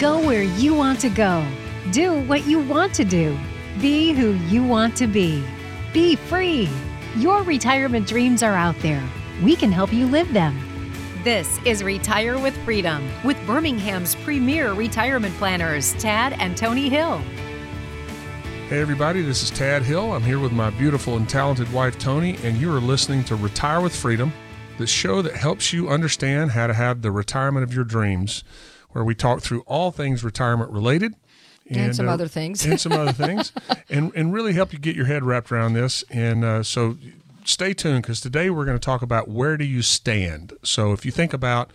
Go where you want to go. Do what you want to do. Be who you want to be. Be free. Your retirement dreams are out there. We can help you live them. This is Retire with Freedom with Birmingham's premier retirement planners, Tad and Tony Hill. Hey, everybody, this is Tad Hill. I'm here with my beautiful and talented wife, Tony, and you are listening to Retire with Freedom, the show that helps you understand how to have the retirement of your dreams, where we talk through all things retirement related. And, some uh, other things. and some other things. And, and really help you get your head wrapped around this. And uh, so stay tuned because today we're going to talk about where do you stand. So if you think about,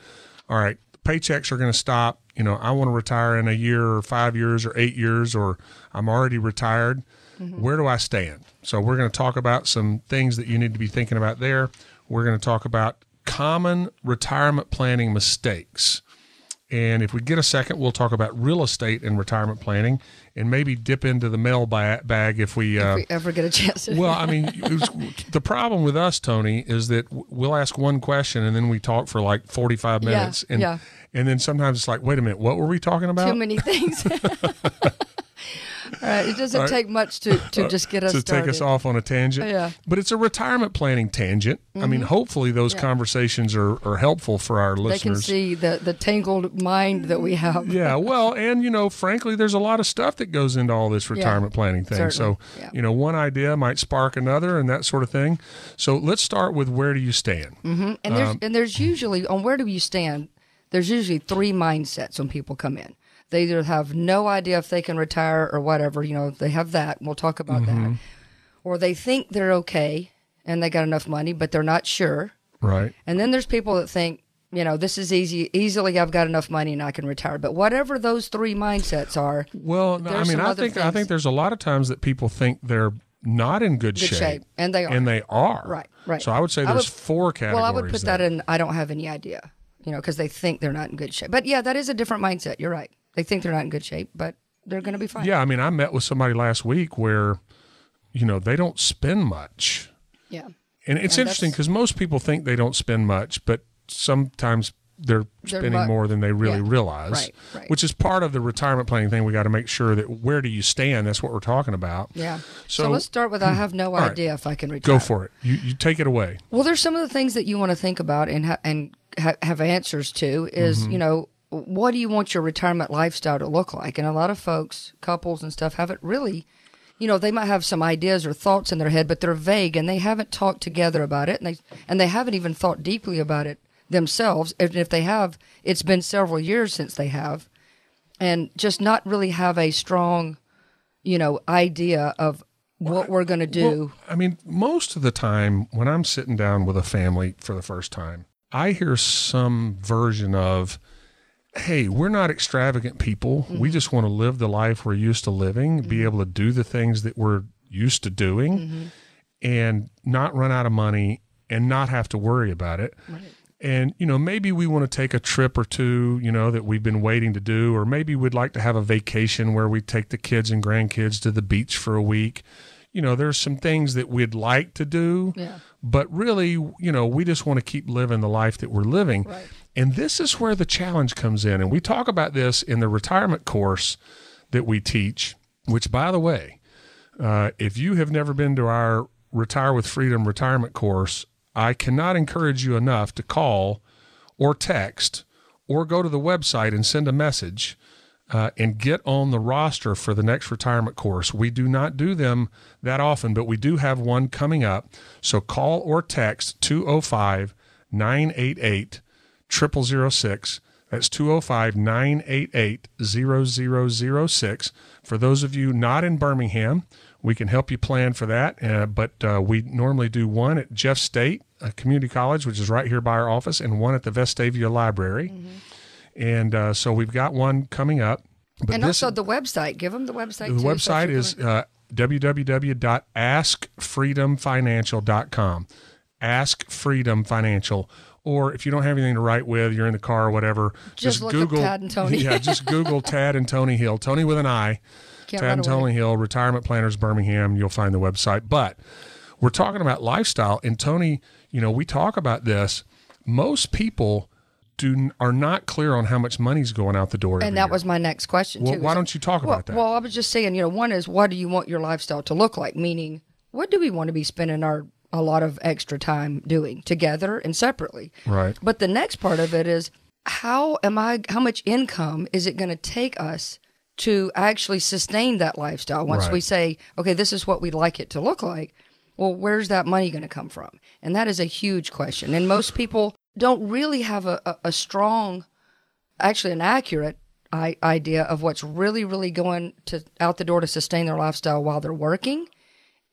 all right, paychecks are going to stop. You know, I want to retire in a year or five years or eight years, or I'm already retired. Mm-hmm. Where do I stand? So we're going to talk about some things that you need to be thinking about there. We're going to talk about common retirement planning mistakes. And if we get a second, we'll talk about real estate and retirement planning and maybe dip into the mail bag if we, uh, if we ever get a chance. well, I mean, the problem with us, Tony, is that we'll ask one question and then we talk for like 45 minutes. Yeah, and, yeah. and then sometimes it's like, wait a minute, what were we talking about? Too many things. All right, it doesn't right. take much to, to uh, just get us to started. take us off on a tangent. Yeah, but it's a retirement planning tangent. Mm-hmm. I mean, mm-hmm. hopefully those yeah. conversations are, are helpful for our listeners. They can see the the tangled mind that we have. yeah, well, and you know, frankly, there's a lot of stuff that goes into all this retirement yeah, planning thing. Certainly. So, yeah. you know, one idea might spark another, and that sort of thing. So, let's start with where do you stand? Mm-hmm. And there's um, and there's usually on where do you stand. There's usually three mindsets when people come in. They either have no idea if they can retire or whatever, you know, they have that. We'll talk about mm-hmm. that. Or they think they're okay and they got enough money, but they're not sure. Right. And then there's people that think, you know, this is easy. Easily, I've got enough money and I can retire. But whatever those three mindsets are, well, I mean, I think things. I think there's a lot of times that people think they're not in good, good shape, shape, and they are, and they are. Right, right. So I would say there's would, four categories. Well, I would put there. that in. I don't have any idea, you know, because they think they're not in good shape. But yeah, that is a different mindset. You're right. They think they're not in good shape, but they're going to be fine. Yeah, I mean, I met with somebody last week where, you know, they don't spend much. Yeah. And it's and interesting because most people think they don't spend much, but sometimes they're, they're spending mu- more than they really yeah. realize, right, right. which is part of the retirement planning thing. We got to make sure that where do you stand? That's what we're talking about. Yeah. So, so let's start with I have no idea right. if I can retire. Go for it. You, you take it away. Well, there's some of the things that you want to think about and ha- and ha- have answers to. Is mm-hmm. you know what do you want your retirement lifestyle to look like? And a lot of folks, couples and stuff, haven't really, you know, they might have some ideas or thoughts in their head, but they're vague and they haven't talked together about it, and they and they haven't even thought deeply about it themselves. And if they have, it's been several years since they have, and just not really have a strong, you know, idea of what we're going to do. Well, I mean, most of the time when I'm sitting down with a family for the first time, I hear some version of hey, we're not extravagant people. Mm-hmm. We just want to live the life we're used to living, mm-hmm. be able to do the things that we're used to doing, mm-hmm. and not run out of money and not have to worry about it. Right. And, you know, maybe we want to take a trip or two, you know, that we've been waiting to do, or maybe we'd like to have a vacation where we take the kids and grandkids to the beach for a week. You know, there's some things that we'd like to do, yeah. but really, you know, we just want to keep living the life that we're living. Right. And this is where the challenge comes in. And we talk about this in the retirement course that we teach, which, by the way, uh, if you have never been to our Retire with Freedom retirement course, I cannot encourage you enough to call or text or go to the website and send a message uh, and get on the roster for the next retirement course. We do not do them that often, but we do have one coming up. So call or text 205 988 0006. That's 205 988 0006. For those of you not in Birmingham, we can help you plan for that. Uh, but uh, we normally do one at Jeff State uh, Community College, which is right here by our office, and one at the Vestavia Library. Mm-hmm. And uh, so we've got one coming up. But and this, also the website. Give them the website. The too, website is uh, www.askfreedomfinancial.com. Ask Freedom Financial or if you don't have anything to write with, you're in the car or whatever, just, just Google Tad and Tony. yeah, just Google Tad and Tony Hill. Tony with an I. Can't Tad and Tony Hill, Retirement Planners Birmingham. You'll find the website. But we're talking about lifestyle, and Tony, you know, we talk about this. Most people do are not clear on how much money's going out the door. And that year. was my next question well, too. Why don't you talk well, about that? Well, I was just saying, you know, one is what do you want your lifestyle to look like? Meaning, what do we want to be spending our a lot of extra time doing together and separately? Right. But the next part of it is how am I? How much income is it going to take us to actually sustain that lifestyle? Once Right. we say, okay, this is what we'd like it to look like. Well, where's that money going to come from? And that is a huge question. And most people don't really have a, a, a strong, actually, an accurate I- idea of what's really, really going to out the door to sustain their lifestyle while they're working,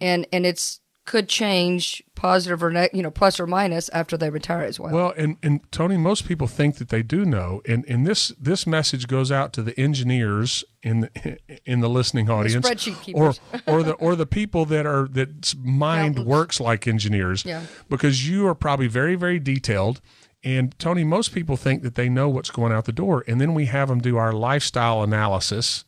and and it's could change positive or ne- you know plus or minus after they retire as well. Well, and, and Tony, most people think that they do know, and, and this this message goes out to the engineers in the, in the listening audience, spreadsheet or keepers. or or the or the people that are that mind Accountants. works like engineers, Yeah. because you are probably very very detailed. And Tony, most people think that they know what's going out the door, and then we have them do our lifestyle analysis,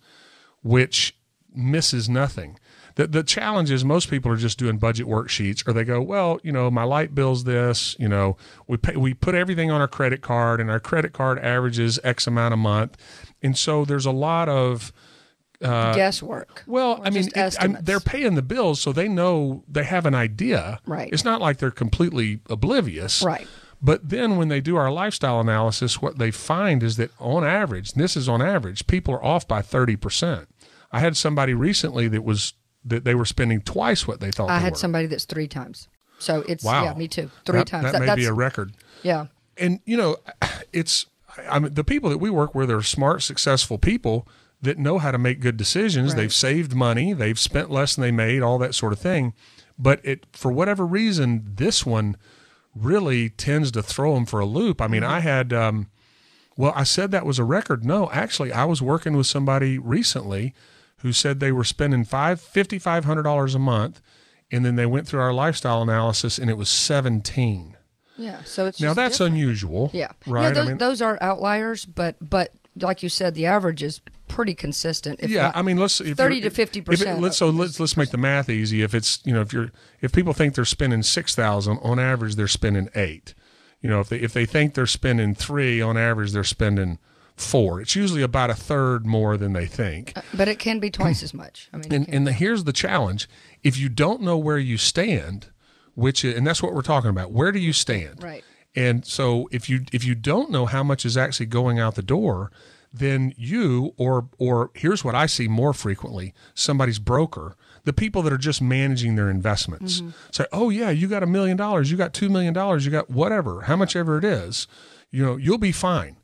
which misses nothing. The, the challenge is most people are just doing budget worksheets or they go, well, you know, my light bill's this, you know, we pay, we put everything on our credit card and our credit card averages X amount a month. And so there's a lot of, uh, Guesswork. well, I mean, it- I'm- they're paying the bills, so they know they have an idea. Right. It's not like they're completely oblivious. Right. But then when they do our lifestyle analysis, what they find is that on average, this is on average, people are off by 30%. I had somebody recently that was that they were spending twice what they thought I they had were. somebody that's three times. So it's Wow. yeah, me too. Three That- times. That, may that's be a record. yeah. And you know, it's I mean the people that we work with are smart, successful people that know how to make good decisions. Right. They've saved money, they've spent less than they made, all that sort of thing. But it for whatever reason, this one really tends to throw them for a loop. I mean, Mm-hmm. I had um, well, I said that was a record. No, actually, I was working with somebody recently who said they were spending five fifty five hundred dollars a month, and then they went through our lifestyle analysis, and it was seventeen. Yeah. So it's Now that's different. unusual. Yeah. Right. Yeah, those, I mean, those are outliers, but but like you said, the average is pretty consistent. Yeah. I mean, let's if 30 to 50% Let's so let's let's make the math easy. If it's you know if you're if people think they're spending six thousand on average, they're spending eight. You know, if they if they think they're spending three on average, they're spending four. It's usually about a third more than they think. Uh, but it can be twice as much. I mean, And, and the, here's the challenge: if you don't know where you stand, which is, and that's what we're talking about, where do you stand? Right. And so if you if you don't know how much is actually going out the door, then you or or here's what I see more frequently: somebody's broker, the people that are just managing their investments, mm-hmm. say, "Oh yeah, you got a million dollars, you got two million dollars, you got whatever, how much ever it is, you know, you'll be fine."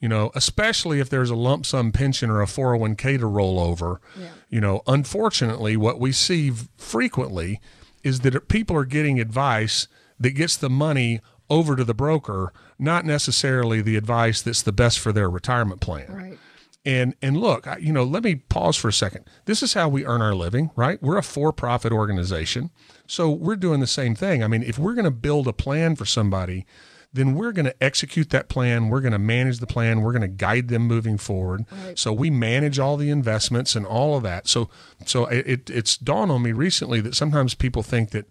You know, especially if there's a lump sum pension or a 401k to roll over. You know, unfortunately, what we see frequently is that people are getting advice that gets the money over to the broker, not necessarily the advice that's the best for their retirement plan. right. And and look, I- you know, let me pause for a second. This is how we earn our living, right? We're a for-profit organization. So we're doing the same thing. I mean, if we're going to build a plan for somebody, then we're going to execute that plan, we're going to manage the plan, we're going to guide them moving forward. So we manage all the investments and all of that. So so it, it it's dawned on me recently that sometimes people think that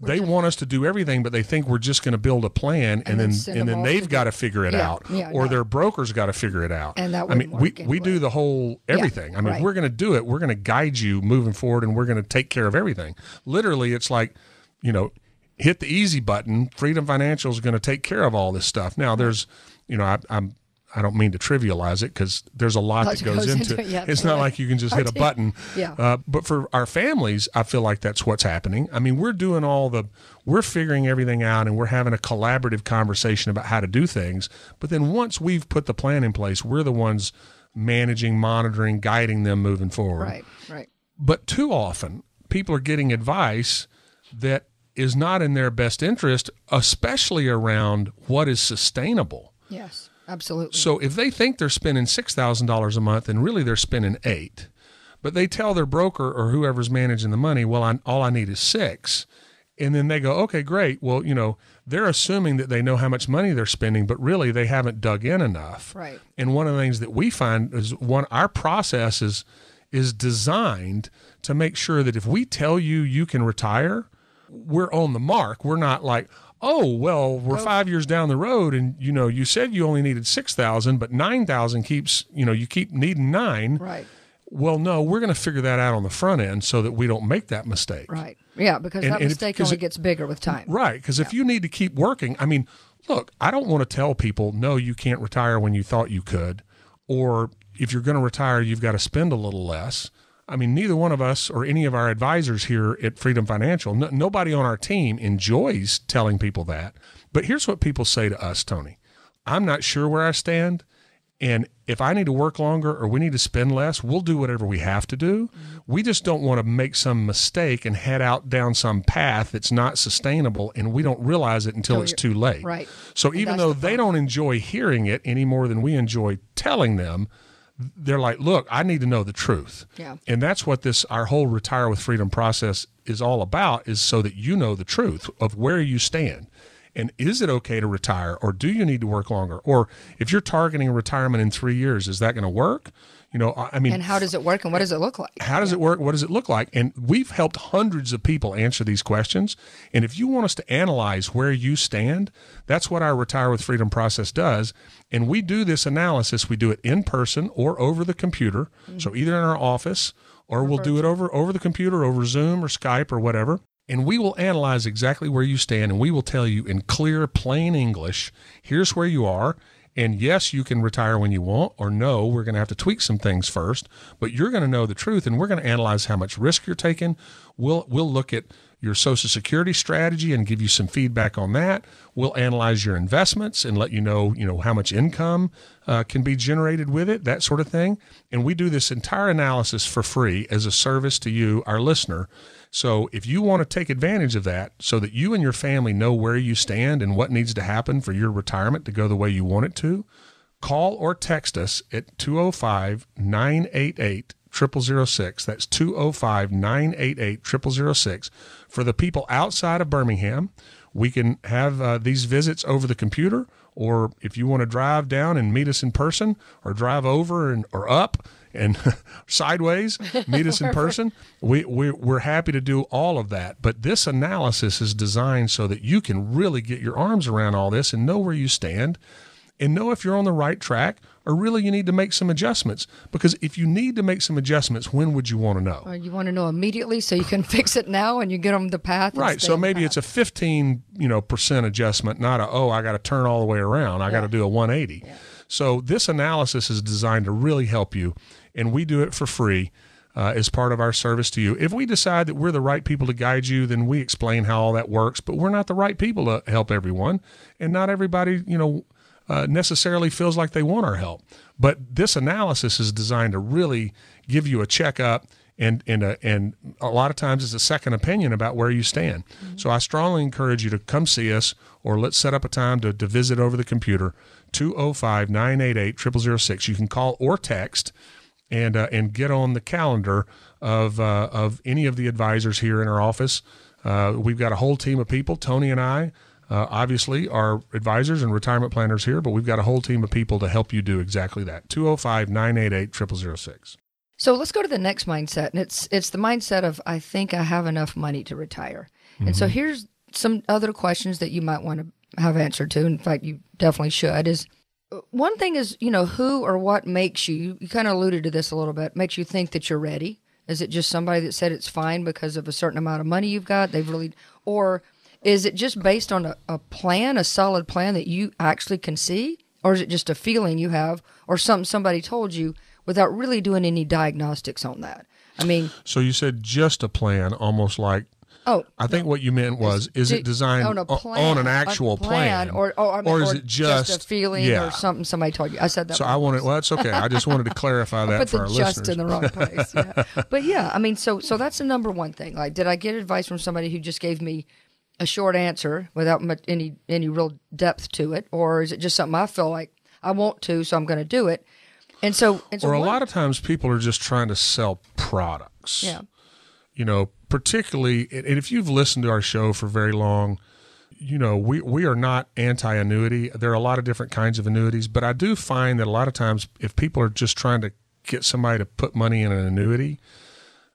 they want us to do everything, but they think we're just going to build a plan, and, And then and then they've got to figure it Yeah, out, yeah, or no. their broker's got to figure it out. And that I mean, we we do the whole everything. I mean, right. we're going to do it. We're going to guide you moving forward, and we're going to take care of everything. Literally, it's like, you know, hit the easy button. Freedom Financial is going to take care of all this stuff. Now, there's, you know, I, I'm. I don't mean to trivialize it because there's a lot Lot that goes, into it. yeah, it's not right. like you can just hit a button. Yeah. Uh, but for our families, I feel like that's what's happening. I mean, we're doing all the, we're figuring everything out and we're having a collaborative conversation about how to do things. But then once we've put the plan in place, we're the ones managing, monitoring, guiding them moving forward. Right. Right. But too often, people are getting advice that is not in their best interest, especially around what is sustainable. Yes. Absolutely. So if they think they're spending six thousand dollars a month and really they're spending eight, but they tell their broker or whoever's managing the money, well, I, all I need is six, and then they go, okay, great. Well, you know, they're assuming that they know how much money they're spending, but really they haven't dug in enough. Right. And one of the things that we find is one our process is is designed to make sure that if we tell you you can retire, we're on the mark. We're not like, oh well we're five years down the road and you know you said you only needed 6000 but 9000 keeps you know you keep needing nine Right. well no we're going to figure that out on the front end so that we don't make that mistake Right. Yeah, because And- that and if- only it- gets bigger with time. right because if you need to keep working i mean look i don't want to tell people no you can't retire when you thought you could or if you're going to retire you've got to spend a little less I mean, neither one of us or any of our advisors here at Freedom Financial, no, nobody on our team enjoys telling people that. But here's what people say to us, Tony. I'm not sure where I stand. And if I need to work longer or we need to spend less, we'll do whatever we have to do. Mm-hmm. We just don't want to make some mistake and head out down some path that's not sustainable and we don't realize it until it's too late. right. So And even though the they don't enjoy hearing it any more than we enjoy telling them, they're like, look, I need to know the truth. Yeah. And that's what this our whole retire with freedom process is all about is so that you know the truth of where you stand. And is it okay to retire or do you need to work longer? Or if you're targeting retirement in 3 years, is that going to work? You know, I mean And how does it work and what does it look like? how does it work? What does it look like? And we've helped hundreds of people answer these questions. And if you want us to analyze where you stand, that's what our Retire with Freedom process does. And we do this analysis. We do it in person or over the computer. Mm-hmm. So either in our office or we'll do it over over the computer, over Zoom or Skype or whatever. And we will analyze exactly where you stand and we will tell you in clear, plain English, here's where you are. And yes, you can retire when you want, or no, we're going to have to tweak some things first. But you're going to know the truth, and we're going to analyze how much risk you're taking. We'll we'll look at your Social Security strategy and give you some feedback on that. We'll analyze your investments and let you know you know how much income uh, can be generated with it, that sort of thing. And we do this entire analysis for free as a service to you, our listener. So if you want to take advantage of that so that you and your family know where you stand and what needs to happen for your retirement to go the way you want it to, call or text us at 205 988 0006. That's 205 988 0006. For the people outside of Birmingham, we can have uh, these visits over the computer, or if you want to drive down and meet us in person, or drive over and or up and sideways, meet us in person. We, we, we're happy to do all of that. But this analysis is designed so that you can really get your arms around all this and know where you stand and know if you're on the right track or really you need to make some adjustments. Because if you need to make some adjustments, when would you want to know? Or you want to know immediately so you can fix it now and you get on the path. Right. So maybe it's a 15, you know, percent adjustment, not a, oh, I got to turn all the way around. I got to do a 180. So this analysis is designed to really help you. And we do it for free uh, as part of our service to you. If we decide that we're the right people to guide you, then we explain how all that works. But we're not the right people to help everyone. And not everybody, you know, uh, necessarily feels like they want our help. But this analysis is designed to really give you a checkup and and a, and a lot of times it's a second opinion about where you stand. So I strongly encourage you to come see us or let's set up a time to, to visit over the computer 205-988-0006. You can call or text and uh, and get on the calendar of uh, of any of the advisors here in our office. Uh, we've got a whole team of people. Tony and I, uh, obviously, are advisors and retirement planners here, but we've got a whole team of people to help you do exactly that. 205 988 0006. So let's go to the next mindset, and it's it's the mindset of I think I have enough money to retire. And so here's some other questions that you might want to have answered to. In fact, you definitely should. Is uh, one thing is you know who or what makes you? You kind of alluded to this a little bit. Makes you think that you're ready? Is it just somebody that said it's fine because of a certain amount of money you've got? They've really, or is it just based on a, a plan, a solid plan that you actually can see, or is it just a feeling you have, or something somebody told you without really doing any diagnostics on that? I mean, So you said just a plan, almost like. oh, I think what you meant was, is it designed on plan, on an actual a plan, or or, I mean, or is or it just, a feeling yeah. or something somebody told you? I said that. So. I wanted. Well, that's okay. I just wanted to clarify that put for the our just listeners. in the wrong place. Yeah. but yeah, I mean, so so that's the number one thing. Like, did I get advice from somebody who just gave me a short answer without much, any any real depth to it, or is it just something I feel like I want to, so I'm going to do it? And so, and so or a one- lot of times people are just trying to sell products. yeah, you know, particularly, and if you've listened to our show for very long, you know, we, we are not anti annuity. There are a lot of different kinds of annuities, but I do find that a lot of times if people are just trying to get somebody to put money in an annuity,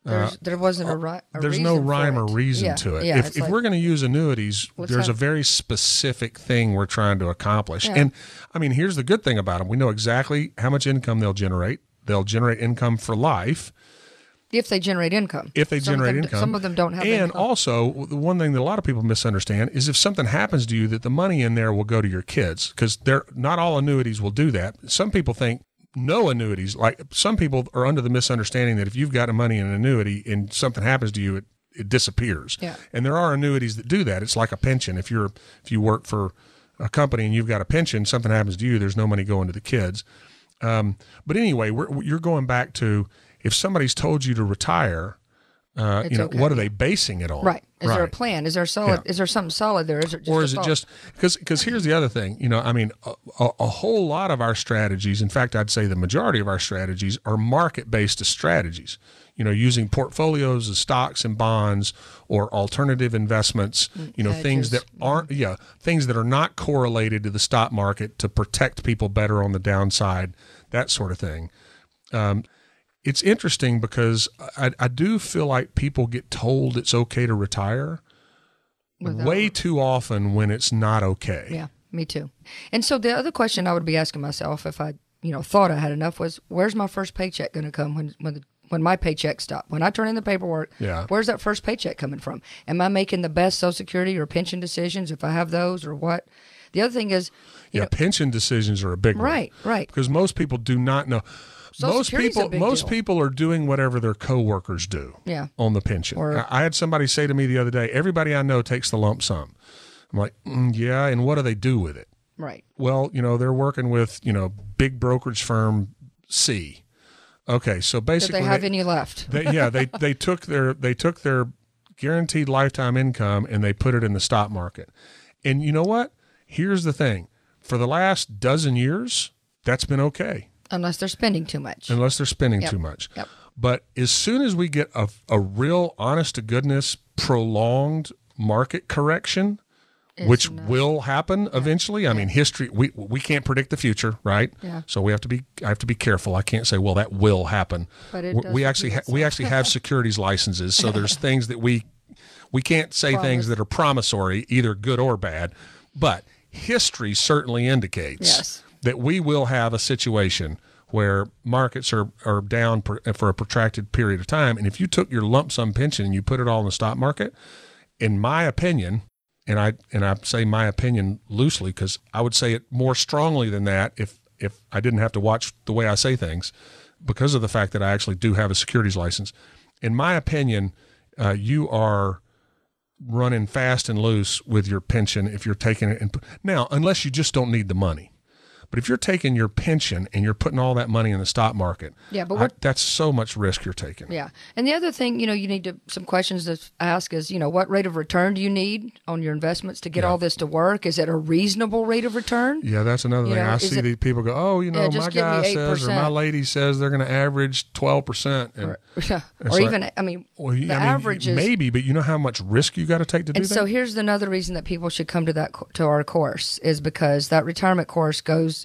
There's, uh, there wasn't a, uh, ri- a there's no rhyme or reason Yeah, to it. Yeah, if if like- we're going to use annuities, there's a very specific thing we're trying to accomplish. Yeah. And I mean, here's the good thing about them: we know exactly how much income they'll generate. They'll generate income for life if they generate income, if they Some generate them- income. some of them don't have And income. also, the one thing that a lot of people misunderstand is if something happens to you, that the money in there will go to your kids because they're not all annuities will do that. Some people think no annuities. Like some people are under the misunderstanding that if you've got money in an annuity and something happens to you, it, it disappears. Yeah. And there are annuities that do that. It's like a pension. If you're if you work for a company and you've got a pension, something happens to you, there's no money going to the kids. Um, but anyway, we're, you're going back to if somebody's told you to retire, uh, you know, okay. what are they basing it on? right? Is there a plan? Is there solid? Yeah. Is there something solid there? Is it just or is it just because because here's the other thing you know i mean a, a, a whole lot of our strategies in fact i'd say the majority of our strategies are market based strategies you know using portfolios of stocks and bonds or alternative investments you know things that aren't yeah things that are not correlated to the stock market to protect people better on the downside that sort of thing um, it's interesting because I, I do feel like people get told it's okay to retire Without- way too often when it's not okay. Yeah, me too. And so the other question I would be asking myself if I, you know, thought I had enough was, where's my first paycheck going to come when when the, when my paycheck stopped? When I turn in the paperwork, Yeah. where's that first paycheck coming from? Am I making the best Social Security or pension decisions if I have those or what? The other thing is, Yeah, know, pension decisions are a big one. right, right. Because most people do not know. Social most Security's people most deal. people are doing whatever their coworkers do Yeah. on the pension. Or- I had somebody say to me the other day, everybody I know takes the lump sum. I'm like, mm, yeah, and what do they do with it? Right. Well, you know, they're working with, you know, big brokerage firm C. Okay, so Did basically they have any left? they, yeah, they they took their they took their guaranteed lifetime income and they put it in the stock market. And you know what? Here's the thing: for the last dozen years, that's been okay, Unless they're spending too much. unless they're spending Yep. too much. Yep. But as soon as we get a, a real, honest to goodness, prolonged market correction, which will happen eventually. I mean, history we we can't predict the future, right? Yeah. So we have to be I have to be careful. I can't say, well, that will happen. But it we, we actually ha- we actually have securities licenses, so there's things that we we can't say Promise. things that are promissory, either good or bad. But history certainly indicates Yes. That we will have a situation where markets are, are down per, for a protracted period of time. And if you took your lump sum pension and you put it all in the stock market, in my opinion, and I and I say my opinion loosely because I would say it more strongly than that if if I didn't have to watch the way I say things, because of the fact that I actually do have a securities license. In my opinion, uh, you are running fast and loose with your pension if you're taking it. Now, unless you just don't need the money. But if you're taking your pension and you're putting all that money in the stock market, Yeah, but I- that's so much risk you're taking. Yeah. And the other thing, you know, you need to some questions to ask is, you know, what rate of return do you need on your investments to get all this to work? Is it a reasonable rate of return? Yeah, that's another You thing. know, I see it- people go, "Oh, you know, Yeah, my just give me guy says or my lady says they're going to average twelve percent." And or like- even, I mean, well, the I mean, average is. maybe, but you know how much risk you got to take to do and that. so here's another reason that people should come to that to our course is because that retirement course goes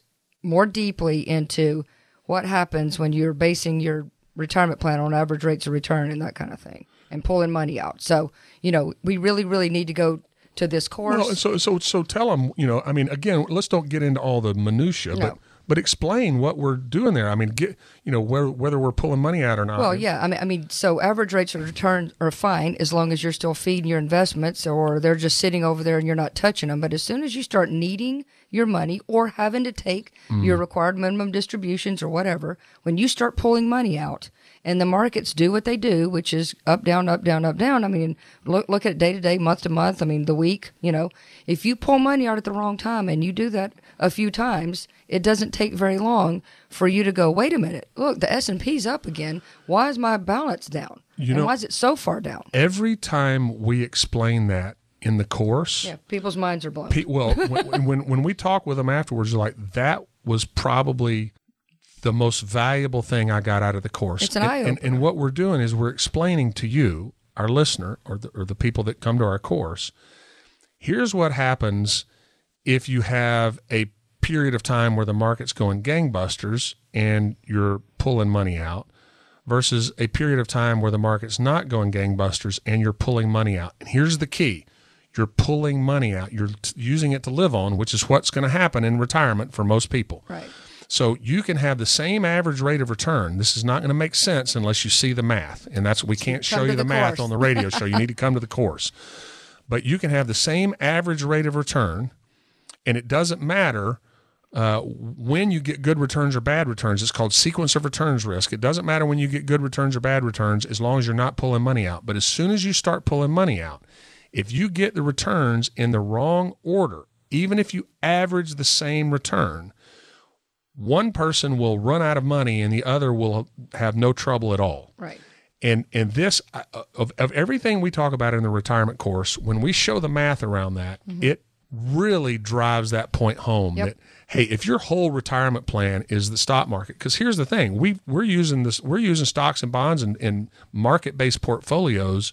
more deeply into what happens when you're basing your retirement plan on average rates of return and that kind of thing and pulling money out. So, you know, we really really need to go to this course. Well, so so so tell them, you know, I mean, again, let's don't get into all the minutia, No. but explain what we're doing there. I mean, get you know where, whether we're pulling money out or not. Well, yeah, I mean, I mean, so average rates of return are fine as long as you're still feeding your investments, or they're just sitting over there and you're not touching them. But as soon as you start needing your money or having to take mm. your required minimum distributions or whatever, when you start pulling money out, and the markets do what they do, which is up, down, up, down, up, down. I mean, look look at it day to day, month to month. I mean, the week. You know, if you pull money out at the wrong time and you do that a few times, it doesn't take very long for you to go. Wait a minute, look, the S and P's up again. Why is my balance down? You and know- why is it so far down? Every time we explain that in the course, Yeah, people's minds are blown. Pe- well, when, when when we talk with them afterwards, they're like that was probably the most valuable thing I got out of the course. It's an and, eye-opener. and, and what we're doing is we're explaining to you, our listener, or the, or the people that come to our course. Here's what happens if you have a period of time where the market's going gangbusters and you're pulling money out versus a period of time where the market's not going gangbusters and you're pulling money out. And here's the key you're pulling money out, you're t- using it to live on, which is what's going to happen in retirement for most people. Right. So you can have the same average rate of return. This is not going to make sense unless you see the math. And that's we can't show you the, the math on the radio show. You need to come to the course. But you can have the same average rate of return, and it doesn't matter uh, when you get good returns or bad returns. It's called sequence of returns risk. It doesn't matter when you get good returns or bad returns as long as you're not pulling money out. But as soon as you start pulling money out, if you get the returns in the wrong order, even if you average the same return, one person will run out of money and the other will have no trouble at all. Right. And and this uh, of of everything we talk about in the retirement course, when we show the math around that, it really drives that point home Yep. that hey, if your whole retirement plan is the stock market, because here's the thing, we we're using this, we're using stocks and bonds and, and market based portfolios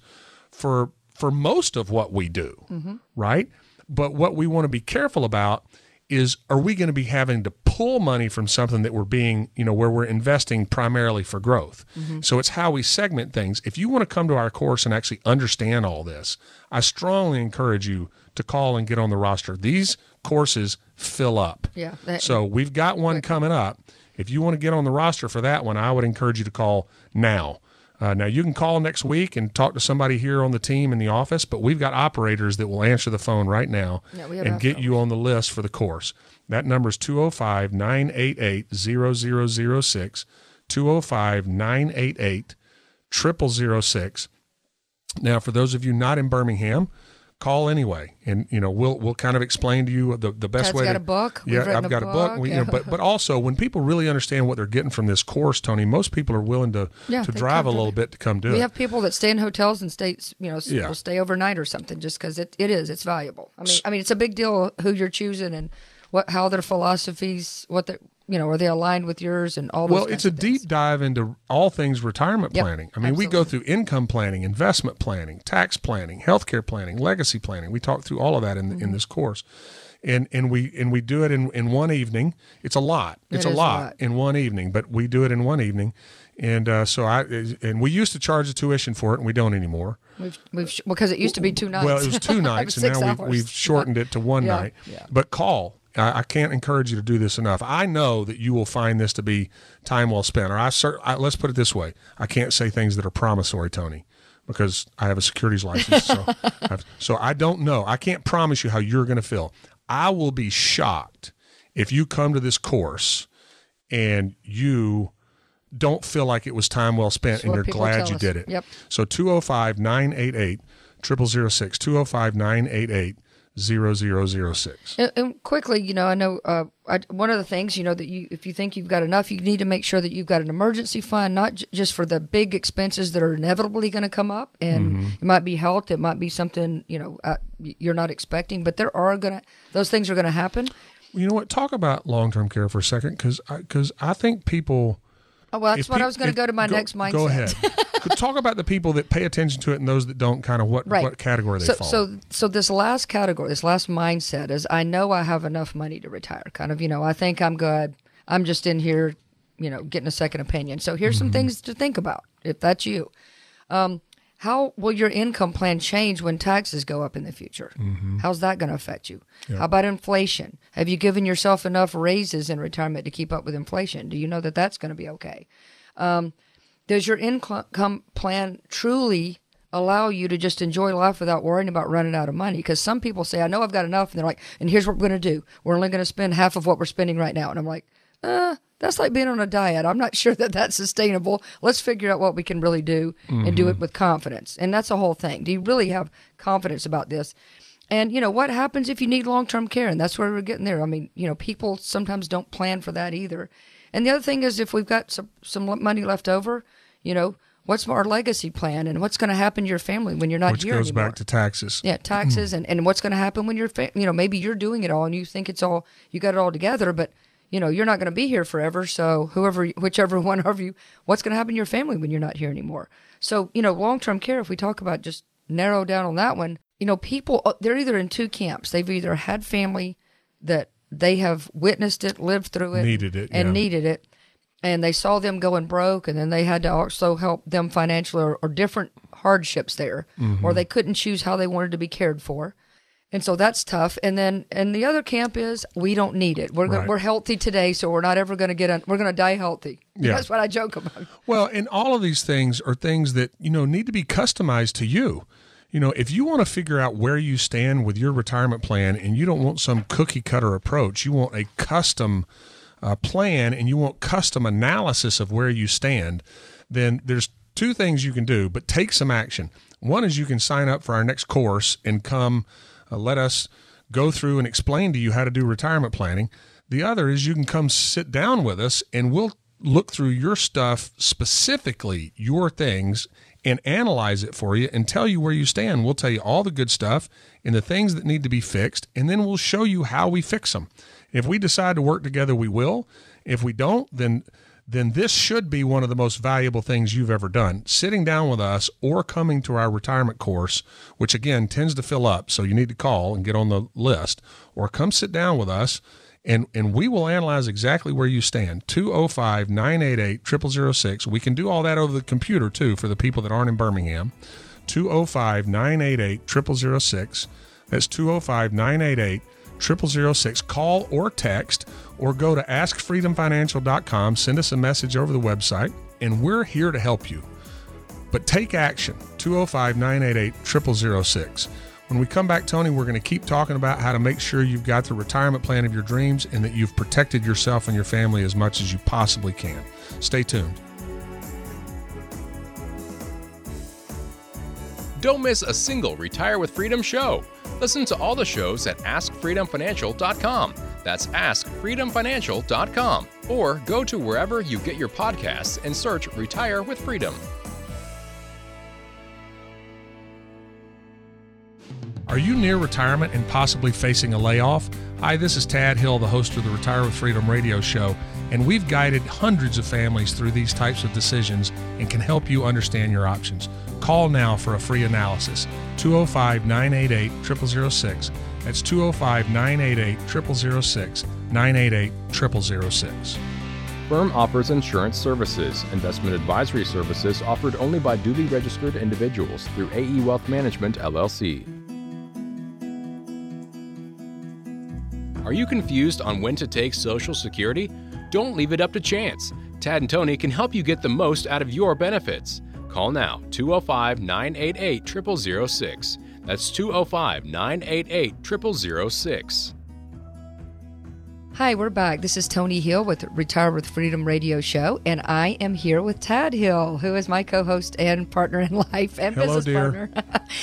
for for most of what we do, mm-hmm. right? But what we want to be careful about is are we going to be having to pull money from something that we're being, you know, where we're investing primarily for growth. Mm-hmm. So it's how we segment things. If you want to come to our course and actually understand all this, I strongly encourage you to call and get on the roster. These courses fill up. Yeah, that- so we've got one coming up. If you want to get on the roster for that one, I would encourage you to call now. Uh, now you can call next week and talk to somebody here on the team in the office, but we've got operators that will answer the phone right now Yeah, and get you on the list for the course. That number is 205 988 0006. 205 988 0006. Now, for those of you not in Birmingham, call anyway, and you know we'll we'll kind of explain to you the, the best Ted's way. got to, a book. We've Yeah, I've got a book. book. We, you know, but but also when people really understand what they're getting from this course, Tony, most people are willing to Yeah, to drive a little bit to come do We it. We have people that stay in hotels and stay, you know, Yeah. will stay overnight or something just because it, it is. It's valuable. I mean, I mean, it's a big deal who you're choosing and what how their philosophies, what they, you know, are they aligned with yours and all. Those Well, it's a deep dive into all things retirement Yep, planning. I mean, we go through income planning, investment planning, tax planning, healthcare planning, legacy planning. We talk through all of that in Mm-hmm. in this course, and and we and we do it in in one evening. It's a lot. It's It a is a lot, lot. in one evening, but we do it in one evening, and uh, so I and we used to charge the tuition for it, and we don't anymore. We've, we've because it used to be two nights. Well, it was two nights, was and now we've, we've shortened it to one Yeah, night. yeah. But call. I, I can't encourage you to do this enough. I know that you will find this to be time well spent. Or I, cer- I let's put it this way: I can't say things that are promissory, Tony, because I have a securities license. so, I've, so I don't know. I can't promise you how you're going to feel. I will be shocked if you come to this course and you don't feel like it was time well spent and you're glad you us. did it. Yep. So 205 988 0006, 205 988 0006. And, and quickly, you know, I know uh, I, one of the things, you know, that you if you think you've got enough, you need to make sure that you've got an emergency fund, not j- just for the big expenses that are inevitably going to come up, and Mm-hmm. it might be health, it might be something you know uh, you're not expecting, but there are gonna those things are going to happen. You know what? Talk about long term care for a second because I, 'cause I think people. Oh, well, that's if what I was going to go to my next mindset. Go ahead. Talk about the people that pay attention to it and those that don't, kind of what, Right. what category they so, fall. so, so this last category, this last mindset is I know I have enough money to retire. Kind of, you know, I think I'm good. I'm just in here, you know, getting a second opinion. So here's Mm-hmm. some things to think about if that's you. Um, how will your income plan change when taxes go up in the future? Mm-hmm. How's that going to affect you? How about inflation? Have you given yourself enough raises in retirement to keep up with inflation? Do you know that that's going to be okay? does your income plan truly allow you to just enjoy life without worrying about running out of money? Because some people say, I know I've got enough. And they're like, and here's what we're going to do. We're only going to spend half of what we're spending right now. And I'm like, uh, that's like being on a diet. I'm not sure that that's sustainable. Let's figure out what we can really do and do it mm-hmm. with confidence. And that's the whole thing. Do you really have confidence about this? And you know what happens if you need long-term care, and that's where we're getting there. I mean, you know, people sometimes don't plan for that either. And the other thing is, if we've got some some money left over, you know, what's our legacy plan, and what's going to happen to your family when you're not which here goes anymore? back to taxes. yeah, taxes, and, and what's going to happen when you're, fa- you know, maybe you're doing it all and you think it's all you got it all together, but you know, you're not going to be here forever. So whoever, whichever one of you, what's going to happen to your family when you're not here anymore? So you know, long-term care. If we talk about just narrow down on that one, you know, people uh, they're either in two camps. They've either had family that they have witnessed it, lived through it, Needed it, and yeah. needed it, and they saw them going broke, and then they had to also help them financially or, or different hardships there, or they couldn't choose how they wanted to be cared for. And so that's tough. And then, and the other camp is we don't need it. We're Right. we're healthy today, so we're not ever going to get. Un- we're going to die healthy. Yeah. That's what I joke about. Well, and all of these things are things that, you know, need to be customized to you. You know, if you want to figure out where you stand with your retirement plan and you don't want some cookie cutter approach, you want a custom uh, plan and you want custom analysis of where you stand, then there's two things you can do, but take some action. One is you can sign up for our next course and come Uh, let us go through and explain to you how to do retirement planning. The other is you can come sit down with us and we'll look through your stuff, specifically your things, and analyze it for you and tell you where you stand. We'll tell you all the good stuff and the things that need to be fixed, and then we'll show you how we fix them. If we decide to work together, we will. If we don't, then then this should be one of the most valuable things you've ever done. Sitting down with us or coming to our retirement course, which again tends to fill up, so you need to call and get on the list, or come sit down with us and, and we will analyze exactly where you stand. 205 988 0006. We can do all that over the computer too for the people that aren't in Birmingham. 205 988 0006. That's 205 988 0006. Call or text or go to askfreedomfinancial.com. Send us a message over the website, and we're here to help you. But take action 205 988 0006. When we come back, Tony, we're going to keep talking about how to make sure you've got the retirement plan of your dreams and that you've protected yourself and your family as much as you possibly can. Stay tuned. Don't miss a single Retire with Freedom show. Listen to all the shows at AskFreedomFinancial.com. That's AskFreedomFinancial.com. Or go to wherever you get your podcasts and search Retire with Freedom. Are you near retirement and possibly facing a layoff? Hi, this is Tad Hill, the host of the Retire with Freedom radio show, and we've guided hundreds of families through these types of decisions and can help you understand your options. Call now for a free analysis 205 988 0006. That's 205 988 0006. 988 0006. Firm offers insurance services. Investment advisory services offered only by duly registered individuals through AE Wealth Management, LLC. Are you confused on when to take Social Security? Don't leave it up to chance. Tad and Tony can help you get the most out of your benefits. Call now 205 988 0006. That's 205 988 0006. Hi, we're back. This is Tony Hill with Retire with Freedom Radio Show, and I am here with Tad Hill, who is my co-host and partner in life and Hello, business dear. partner.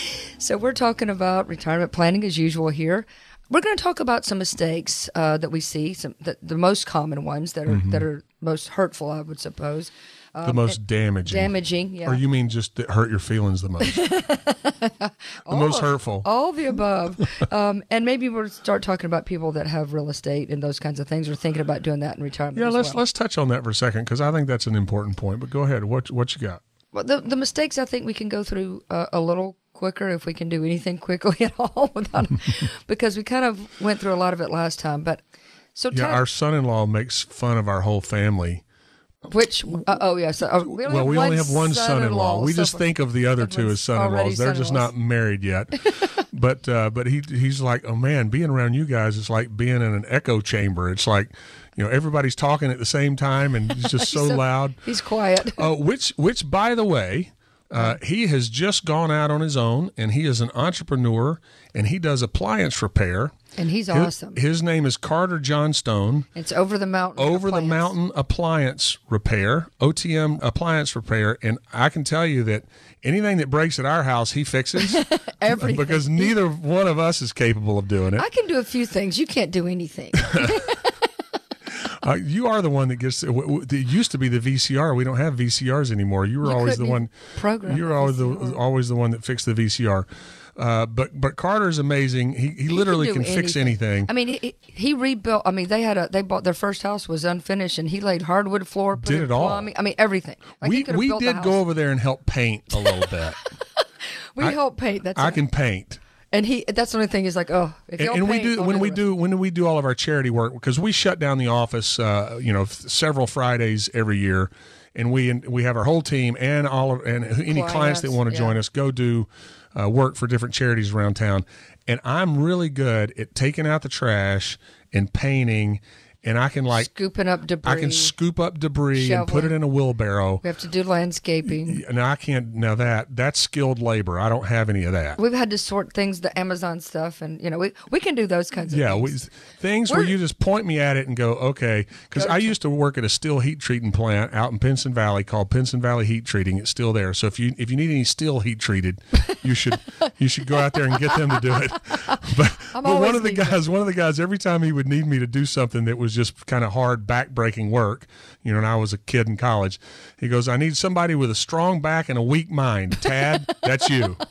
so we're talking about retirement planning as usual here. We're going to talk about some mistakes uh, that we see, some the, the most common ones that are Mm-hmm. that are most hurtful, I would suppose. the most damaging. Damaging, yeah. Or you mean just that hurt your feelings the most? the most hurtful. All the above. um, and maybe we'll start talking about people that have real estate and those kinds of things or thinking about doing that in retirement. Yeah, as let's well. let's touch on that for a second because I think that's an important point. But go ahead. What what you got? Well, the the mistakes I think we can go through uh, a little quicker if we can do anything quickly at all without because we kind of went through a lot of it last time. But so Yeah, Tad- our son-in-law makes fun of our whole family. which uh, oh yes, uh, we only well, have we one only have one son-in-law. We so just think of the other two as son-in-laws. They're just son-in-laws. not married yet. but uh, but he he's like, oh man, being around you guys is like being in an echo chamber. It's like you know everybody's talking at the same time and it's just so, so- loud. He's quiet. Uh, which, which, by the way, uh, he has just gone out on his own, and he is an entrepreneur, and he does appliance repair. And he's His- awesome. His, name is Carter Johnstone. It's over the mountain. Over the. Mountain Appliance Repair, OTM Appliance Repair, and I can tell you that anything that breaks at our house, he fixes. Everything. because neither one of us is capable of doing it. I can do a few things. You can't do anything. Uh, you are the one that gets. w- w- It used to be the VCR. We don't have VCRs anymore. You were You always the one. program You were always the always the one that fixed the VCR. Uh, but but Carter's amazing. He he literally do can, fix anything. I mean, he, he rebuilt. I mean, they had a they bought their first house was unfinished, and he laid hardwood floor, put Did it all. plumbing. I mean, everything. Like, we we did go over there and help paint a little bit. We help paint. That's I it. can paint. And he that's the only thing is like, oh, if and, and we paint, do when we do when we do all of our charity work because we shut down the office uh, you know f- several fridays every year. And we and we have our whole team and all of and any clients, Clients, that want to yeah. join us go do uh, work for different charities around town. And i'm really good at taking out the trash and painting and i can like scooping up debris. i can scoop up debris and put it in a wheelbarrow we have to do landscaping. and i can't now that that's skilled labor i don't have any of that We've had to sort things, the Amazon stuff, and you know, we we can do those kinds of Yeah, we, things. things where you just point me at it and go, okay. Because I used to work at a steel heat treating plant out in Pinson Valley called Pinson Valley Heat Treating. It's still there. So if you if you need any steel heat treated, you should you should go out there and get them to do it. But, I'm but one of the needing it. guys, one of the guys, every time he would need me to do something that was just kind of hard back breaking work, you know, and I was a kid in college, he goes, I need somebody with a strong back and a weak mind. Tad, that's you.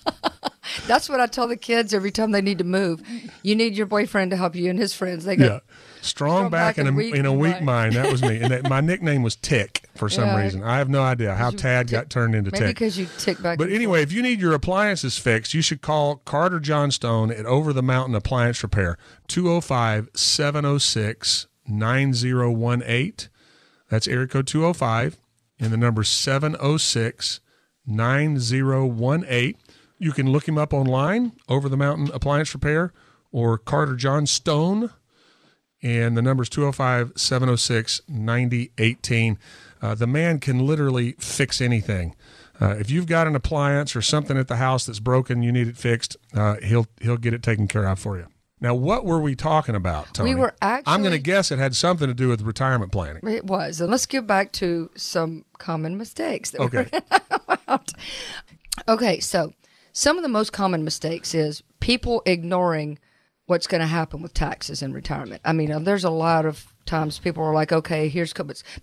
That's what I tell the kids every time they need to move. You need your boyfriend to help you and his friends. They go, Yeah. Strong, back, and a, weak in a weak mind. mind. That was me. And that, my nickname was Tick for some Yeah. reason. I have no idea how Tad got turned into maybe Tick. because you tick back. But anyway, if you need your appliances fixed, you should call Carter Johnstone at Over the Mountain Appliance Repair, 205 706 9018. That's area code 205, and the number 706 9018. You can look him up online, Over the Mountain Appliance Repair, or Carter Johnstone and the number is 205 706 9018. Uh, The man can literally fix anything. Uh, if you've got an appliance or something at the house that's broken, you need it fixed, uh, he'll he'll get it taken care of for you. Now, what were we talking about, Tony? We were actually. I'm going to guess it had something to do with retirement planning. It was. And let's get back to some common mistakes. That Okay. Were okay, so some of the most common mistakes is people ignoring what's going to happen with taxes in retirement. I mean, uh, there's a lot of times people are like, okay, here's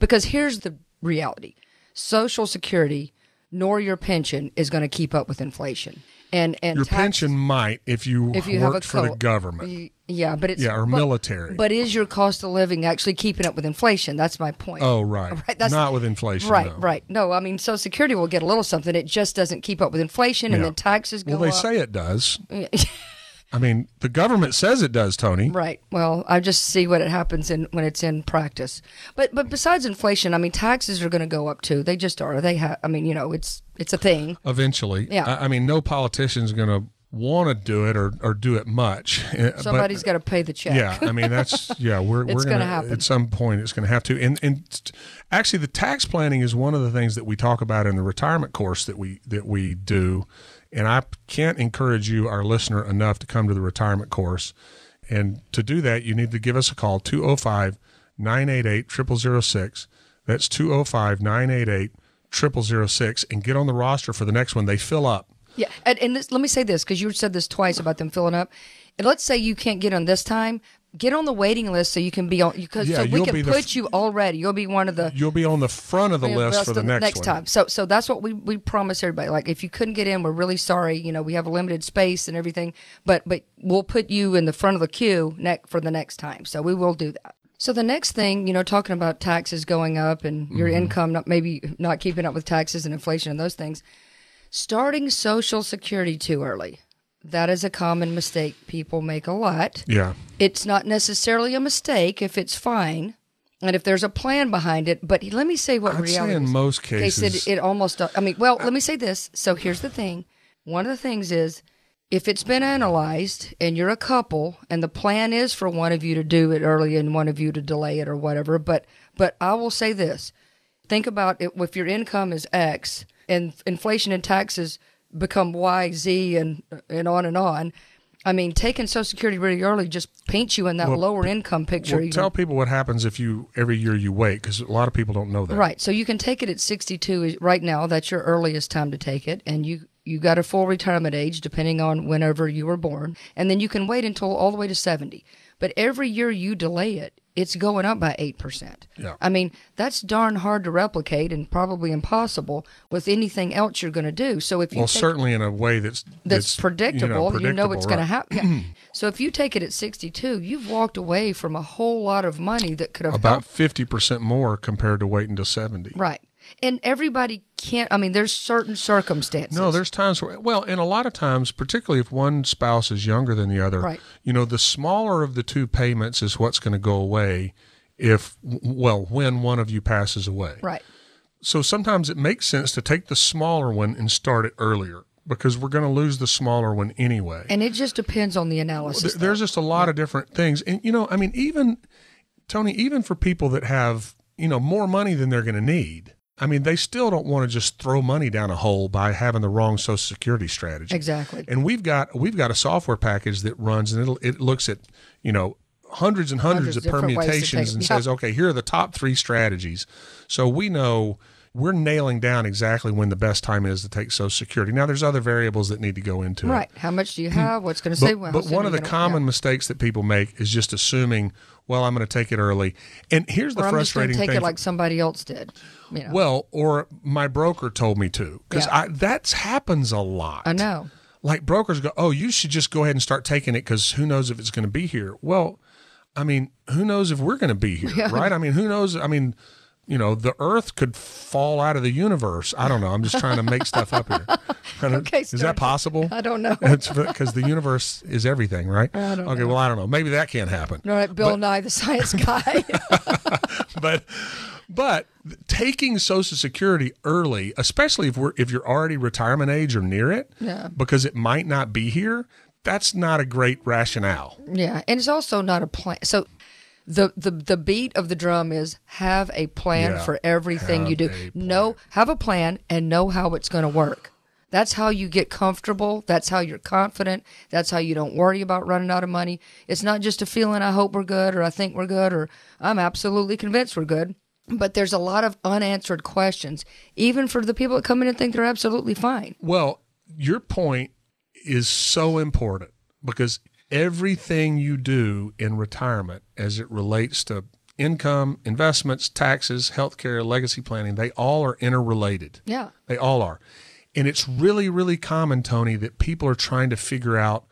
because here's the reality: Social Security nor your pension is going to keep up with inflation. And and Your tax- pension might if you, if you worked have a for the government. Yeah, but it's Yeah, or but- military. But is your cost of living actually keeping up with inflation? That's my point. oh, right. Right, that's- Not with inflation. Right, no. right. No, I mean, Social Security will get a little something. It just doesn't keep up with inflation, and Yeah. then taxes go Well, they up. say it does. I mean, the government says it does, Tony. right. Well, I just see what it happens in when it's in practice. But but besides inflation, I mean, taxes are going to go up too. They just are. They have. I mean, you know, it's it's a thing. Eventually. Yeah. I, I mean, no politician's going to want to do it or, or do it much. Somebody's got to pay the check. Yeah, I mean that's yeah. We're we're gonna, gonna happen. at some point. It's going to have to. And and actually, the tax planning is one of the things that we talk about in the retirement course that we that we do. And I can't encourage you, our listener, enough to come to the retirement course. And to do that, you need to give us a call 205 988 0006. That's 205 988 0006 and get on the roster for the next one. They fill up. Yeah, and, and this, let me say this because you said this twice about them filling up. And let's say you can't get on this time, get on the waiting list so you can be on. Because Yeah, so we can put f- you already. You'll be one of the You'll be on the front of the list for the next, one. time. So so that's what we we promise everybody. Like if you couldn't get in, we're really sorry. You know, we have a limited space and everything, but but we'll put you in the front of the queue neck for the next time. So we will do that. So the next thing, you know, talking about taxes going up and your Mm-hmm. income not maybe not keeping up with taxes and inflation and those things, starting Social Security too early. That is a common mistake people make a lot Yeah. it's not necessarily a mistake if it's fine and if there's a plan behind it. But let me say what I'd reality say in is. most cases. it almost. I mean, well, let me say this. So here's the thing. One of the things is if it's been analyzed and you're a couple and the plan is for one of you to do it early and one of you to delay it or whatever. But but I will say this. Think about it if your income is X and inflation and taxes become Y, Z, and and on and on. I mean, taking Social Security really early just paints you in that Well, lower income picture. Well, tell people what happens if you every year you wait because a lot of people don't know that. Right. So you can take it at 62 right now. That's your earliest time to take it, and you you got a full retirement age depending on whenever you were born, and then you can wait until all the way to 70. But every year you delay it, it's going up by eight percent. Yeah. I mean that's darn hard to replicate and probably impossible with anything else you're going to do. So if you Well, certainly in a way that's that's, predictable. You know, it's going to happen. happen. so if you take it at 62, you've walked away from a whole lot of money that could have About helped fifty percent more compared to waiting to seventy. Right. And everybody can't. I mean, there's certain circumstances. No, there's times where, well, and a lot of times, particularly if one spouse is younger than the other, Right. you know, the smaller of the two payments is what's going to go away if, well, when one of you passes away. right. So sometimes it makes sense to take the smaller one and start it earlier because we're going to lose the smaller one anyway. And it just depends on the analysis. There- there's just a lot of different things. And, you know, I mean, even, Tony, even for people that have, you know, more money than they're going to need, I mean, they still don't want to just throw money down a hole by having the wrong Social Security strategy. Exactly. And we've got we've got a software package that runs and it'll it looks at you know hundreds and hundreds, Hundreds of different ways to permutations and yeah. says, okay, here are the top three strategies. So we know we're nailing down exactly when the best time is to take Social Security. Now, there's other variables that need to go into it. Right. How much do you hmm. have? What's going to say? But, well, but one of the gonna- common yeah. mistakes that people make is just assuming, well, I'm going to take it early. And here's the or I'm just frustrating take thing. it like somebody else did. You know. well, or my broker told me to, because Yeah. That happens a lot. I know. Like brokers go, oh, you should just go ahead and start taking it because who knows if it's going to be here. Well, I mean, who knows if we're going to be here, right? I mean, who knows? I mean, you know, the Earth could fall out of the universe. I don't know. I'm just trying to make stuff up here. Okay, is that possible? I don't know. Because the universe is everything, right? I don't okay, well, I don't know. Maybe that can't happen. All right, Bill Nye, the science guy. but but taking social security early especially if we're if you're already retirement age or near it Yeah. because it might not be here that's not a great rationale yeah, and it's also not a plan. So. The, the the beat of the drum is have a plan Yeah, for everything you do. Know have a plan and know how it's going to work. That's how you get comfortable. That's how you're confident. That's how you don't worry about running out of money. It's not just a feeling I hope we're good or I think we're good or I'm absolutely convinced we're good. But there's a lot of unanswered questions, even for the people that come in and think they're absolutely fine. well your point is so important because everything you do in retirement as it relates to income investments taxes healthcare legacy planning they all are interrelated Yeah. They all are. And it's really, really common, Tony, that people are trying to figure out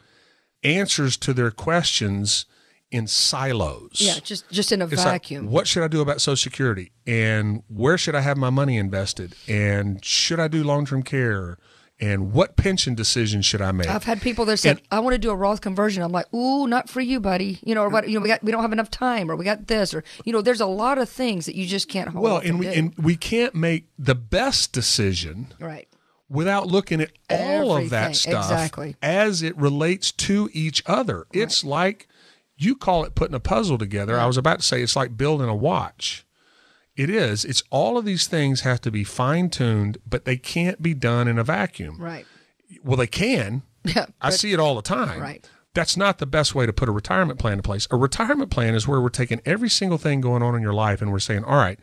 answers to their questions in silos. Yeah, just just in a It's like, vacuum. what should I do about Social Security? And where should I have my money invested? And should I do long term care? And what pension decision should I make? I've had people that said, "I want to do a Roth conversion." I'm like, "Ooh, not for you, buddy." You know, or what? You know, we got we don't have enough time, or we got this, or you know, there's a lot of things that you just can't hold. well, up and we do. and we can't make the best decision right, without looking at all of that stuff exactly. as it relates to each other. It's like you call it putting a puzzle together. I was about to say it's like building a watch. It is. It's all of these things have to be fine tuned, but they can't be done in a vacuum. right, Well, they can. yeah, I see it all the time. Right. That's not the best way to put a retirement plan in place. A retirement plan is where we're taking every single thing going on in your life and we're saying, all right,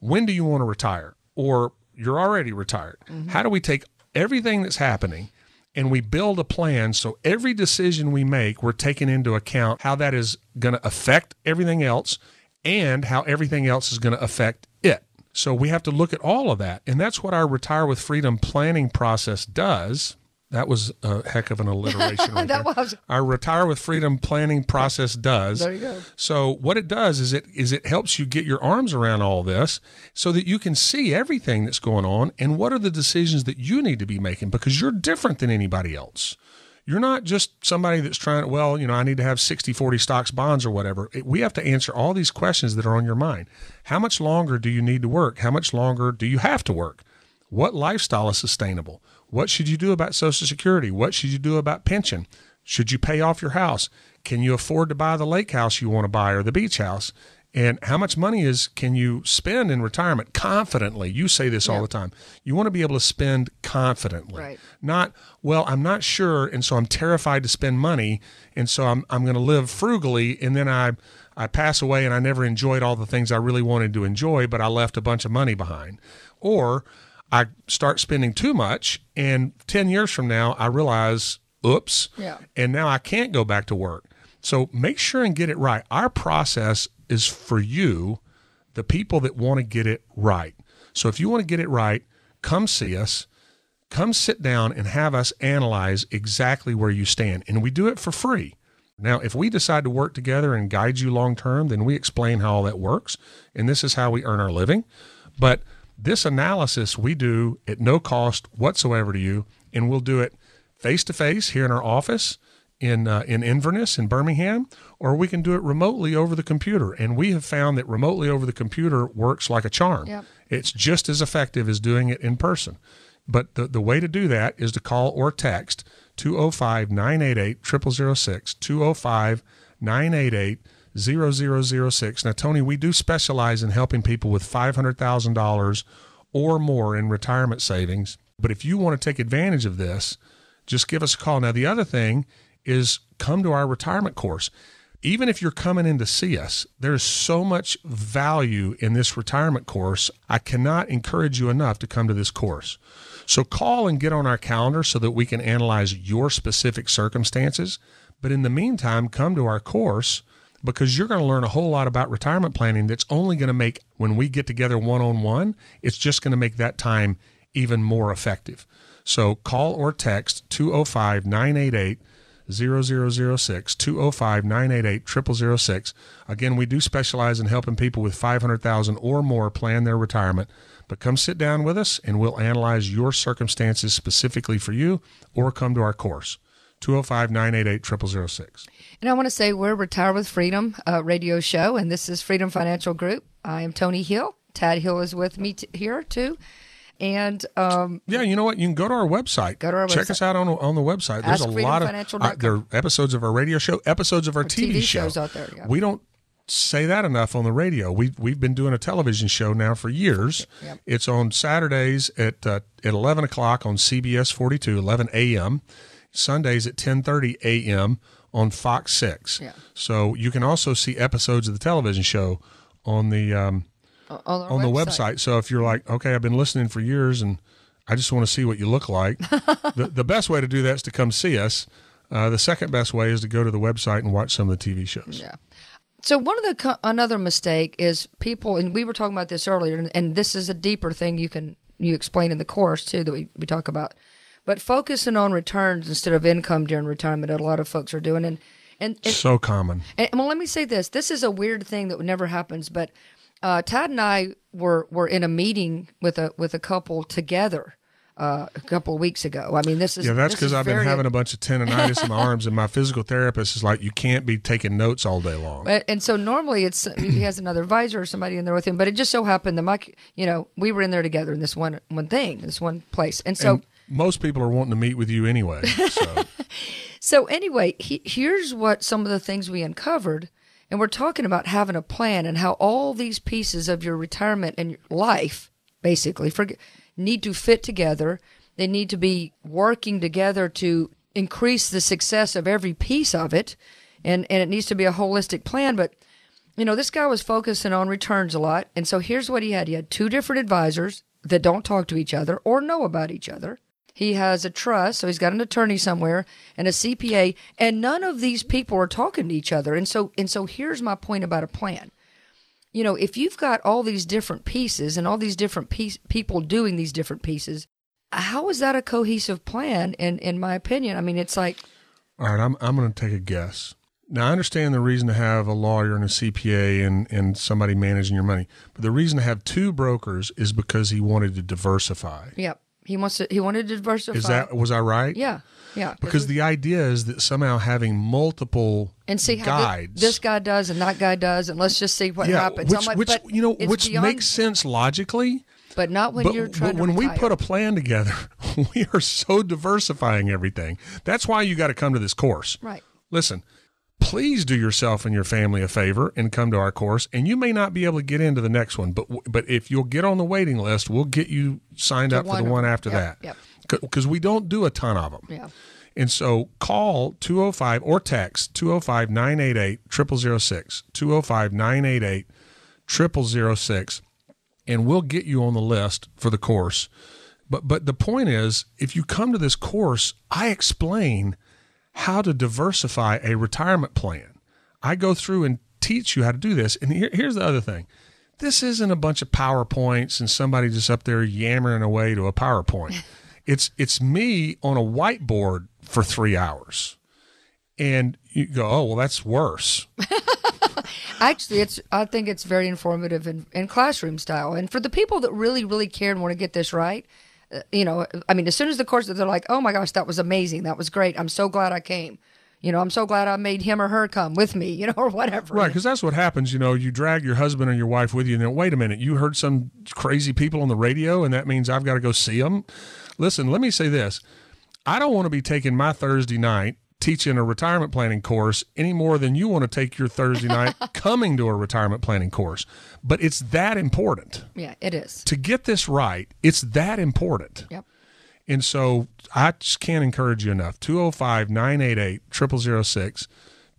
when do you want to retire? Or you're already retired. Mm-hmm. How do we take everything that's happening and we build a plan so every decision we make, we're taking into account how that is going to affect everything else and how everything else is going to affect it. So we have to look at all of that. And that's what our Retire with Freedom planning process does. That was a heck of an alliteration right That there. was. Our Retire with Freedom planning process does. There you go. So what it does is it is it helps you get your arms around all this so that you can see everything that's going on and what are the decisions that you need to be making because you're different than anybody else. You're not just somebody that's trying, well, you know, I need to have 60, 40 stocks, bonds, or whatever. We have to answer all these questions that are on your mind. How much longer do you need to work? How much longer do you have to work? What lifestyle is sustainable? What should you do about Social Security? What should you do about pension? Should you pay off your house? Can you afford to buy the lake house you want to buy or the beach house? And how much money is can you spend in retirement confidently? You say this all the time. You want to be able to spend confidently. Right. Not, well, I'm not sure and so I'm terrified to spend money and so I'm I'm going to live frugally and then I I pass away and I never enjoyed all the things I really wanted to enjoy, but I left a bunch of money behind. Or I start spending too much and 10 years from now I realize, oops, Yeah. and now I can't go back to work. So make sure and get it right. Our process is for you, the people that want to get it right. So if you want to get it right, come see us. Come sit down and have us analyze exactly where you stand. And we do it for free. Now, if we decide to work together and guide you long term, then we explain how all that works. And this is how we earn our living. But This analysis we do at no cost whatsoever to you, and we'll do it face to face here in our office in uh, in Inverness in Birmingham, or we can do it remotely over the computer. And we have found that remotely over the computer works like a charm. Yep. It's just as effective as doing it in person. But the, the way to do that is to call or text 205 988 0006, 205 988 0006. Now, Tony, we do specialize in helping people with $500,000 or more in retirement savings. But if you want to take advantage of this, just give us a call. Now, the other thing is come to our retirement course. Even if you're coming in to see us, there's so much value in this retirement course. I cannot encourage you enough to come to this course. So call and get on our calendar so that we can analyze your specific circumstances. But in the meantime, come to our course because you're going to learn a whole lot about retirement planning that's only going to make, when we get together one on one, it's just going to make that time even more effective. So call or text 205 988 0006 205 988 0006. Again, we do specialize in helping people with 500,000 or more plan their retirement. But come sit down with us and we'll analyze your circumstances specifically for you or come to our course. 205 988 0006. And I want to say we're Retire with Freedom uh, radio show, and this is Freedom Financial Group. I am Tony Hill. Tad Hill is with me t- here too. And um, Yeah, you know what? You can go to our website. Go to our Check website. us out on on the website. There's a lot of uh, there are episodes of our radio show, episodes of our TV, TV show. shows out there, yeah. We don't say that enough on the radio. We we've been doing a television show now for years. Yep. It's on Saturdays at uh, at 11 o'clock on CBS 42, 11 a.m. Sundays at 10:30 a.m. on Fox 6. Yeah. So you can also see episodes of the television show on the um, on, on the website. So if you're like, okay, I've been listening for years and I just want to see what you look like, the, the best way to do that is to come see us. Uh, the second best way is to go to the website and watch some of the TV shows. Yeah. So one of the another mistake is people, and we were talking about this earlier, and, and this is a deeper thing you can you explain in the course too that we, we talk about, but focusing on returns instead of income during retirement, a lot of folks are doing, and and, and So common. And well, let me say this: this is a weird thing that never happens. But uh, Todd and I were were in a meeting with a with a couple together uh, a couple of weeks ago. I mean, this is Yeah, that's because I've been having a bunch of tendonitis in my arms, and my physical therapist is like, you can't be taking notes all day long. And so normally it's he has another advisor or somebody in there with him. But it just so happened that my you know we were in there together in this one one thing, this one place, and so. and most people are wanting to meet with you anyway. So So anyway, he, here's what some of the things we uncovered, and we're talking about having a plan and how all these pieces of your retirement and your life, basically, for, need to fit together. They need to be working together to increase the success of every piece of it, and and it needs to be a holistic plan. But you know, this guy was focusing on returns a lot, and so here's what he had: he had two different advisors that don't talk to each other or know about each other. He has a trust, so he's got an attorney somewhere and a CPA, and none of these people are talking to each other. And so, and so, here's my point about a plan. You know, if you've got all these different pieces and all these different piece, people doing these different pieces, how is that a cohesive plan? In in my opinion, I mean, it's like All right, I'm I'm going to take a guess. Now I understand the reason to have a lawyer and a CPA and and somebody managing your money, but the reason to have two brokers is because he wanted to diversify. Yep. He wants to. He wanted to diversify. Is that was I right? Yeah. Yeah. Because the idea is that somehow having multiple and see how guides, this guy does and that guy does, and let's just see what yeah, happens. which like, which you know which beyond- makes sense logically. but not when but, you're trying but when we put a plan together, we are so diversifying everything. That's why you got to come to this course. right. Listen, please do yourself and your family a favor and come to our course. And you may not be able to get into the next one, but but if you'll get on the waiting list, we'll get you signed up for the one after yep, that. yep. Because we don't do a ton of them. Yeah. And so call 205 or text 205 988 0006, 205 988 0006, and we'll get you on the list for the course. But, but the point is, if you come to this course, I explain how to diversify a retirement plan. I go through and teach you how to do this. And here, here's the other thing this isn't a bunch of PowerPoints and somebody just up there yammering away to a PowerPoint. it's it's me on a whiteboard for three hours. And you go, oh well, that's worse. Actually, it's I think it's very informative in, in classroom style, and for the people that really, really care and want to get this right, you know, I mean, as soon as the course, they're like, "Oh my gosh, that was amazing! That was great! I'm so glad I came." You know, I'm so glad I made him or her come with me, you know, or whatever. Right, because that's what happens. You know, you drag your husband or your wife with you, and then wait a minute, you heard some crazy people on the radio, and that means I've got to go see them. Listen, let me say this: I don't want to be taking my Thursday night teaching a retirement planning course any more than you want to take your Thursday night coming to a retirement planning course. But it's that important. Yeah, it is. To get this right, it's that important. Yep. And so I just can't encourage you enough. 205 988 0006.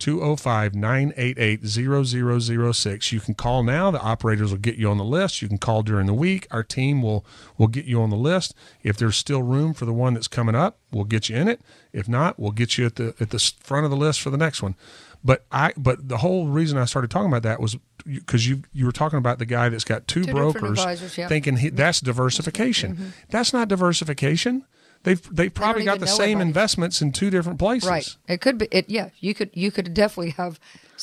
205 988 0006. You can call now. The operators will get you on the list. You can call during the week. Our team will, will get you on the list. If there's still room for the one that's coming up, we'll get you in it. If not, we'll get you at the at the front of the list for the next one. But I but the whole reason I started talking about that was because you you were talking about the guy that's got two, Two brokers advisors, yeah. thinking he, that's diversification. Mm-hmm. That's not diversification. They've they've probably got the same everybody. investments in two different places. Right. It could be. It yeah. You could you could definitely have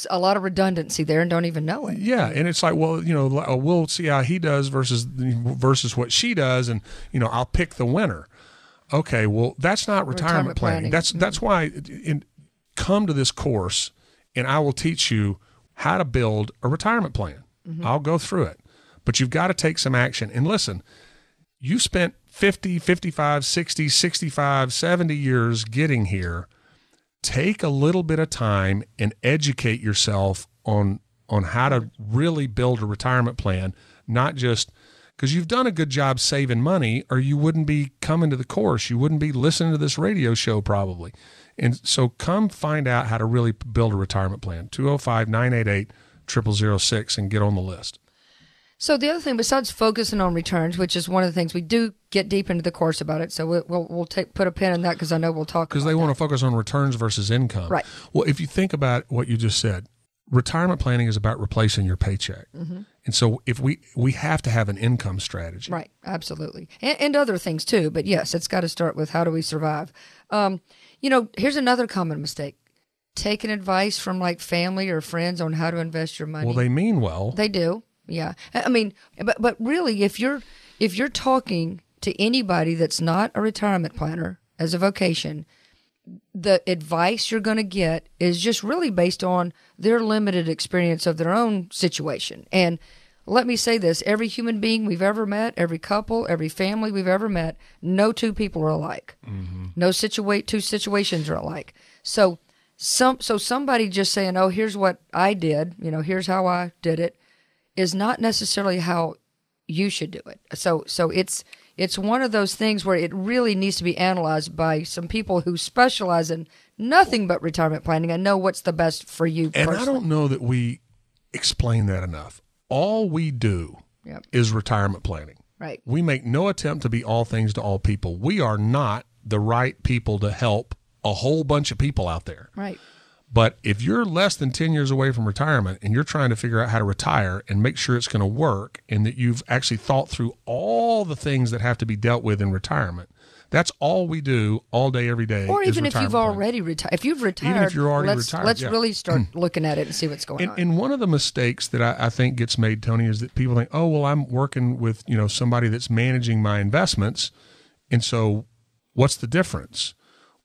a lot of redundancy there and don't even know it. Yeah, and it's like, well, you know, uh, we'll see how he does versus versus what she does, and you know, I'll pick the winner. Okay, well, that's not retirement, Retirement planning. planning. That's that's why in, come to this course, and I will teach you how to build a retirement plan. I'll go through it, but you've got to take some action. And listen, you spent 50, 55, 60, 65, 70 years getting here. Take a little bit of time and educate yourself on on how to really build a retirement plan, not just because you've done a good job saving money or you wouldn't be coming to the course. You wouldn't be listening to this radio show probably. And so come find out how to really build a retirement plan. 205 988 0006 and get on the list. So the other thing, besides focusing on returns, which is one of the things we do get deep into the course about it, so we'll we'll, take put a pin in that because I know we'll talk because they that. want to focus on returns versus income. Right. Well, if you think about what you just said, retirement planning is about replacing your paycheck, and so if we we have to have an income strategy. Right, absolutely, and, and other things too. But yes, it's got to start with how do we survive. Um, you know, here's another common mistake: taking advice from like family or friends on how to invest your money. Well, they mean well. They do. Yeah. I mean, but but really if you're if you're talking to anybody that's not a retirement planner as a vocation, the advice you're going to get is just really based on their limited experience of their own situation. And let me say this, every human being we've ever met, every couple, every family we've ever met, no two people are alike. Mm-hmm. No situa- two situations are alike. So some so somebody just saying, "Oh, here's what I did," you know, here's how I did it is not necessarily how you should do it. So so it's it's one of those things where it really needs to be analyzed by some people who specialize in nothing but retirement planning and know what's the best for you and I don't know that we explain that enough. All we do Yep. is retirement planning. Right. We make no attempt to be all things to all people. We are not the right people to help a whole bunch of people out there. Right. But if you're less than 10 years away from retirement and you're trying to figure out how to retire and make sure it's going to work and that you've actually thought through all the things that have to be dealt with in retirement, that's all we do all day, every day. Or even if you've planning. already retired, if you've retired, even if you're already let's, retired, let's yeah. really start looking at it and see what's going And, on. and one of the mistakes that I, I think gets made, Tony, is that people think, "Oh, well, I'm working with you know somebody that's managing my investments, and so what's the difference?"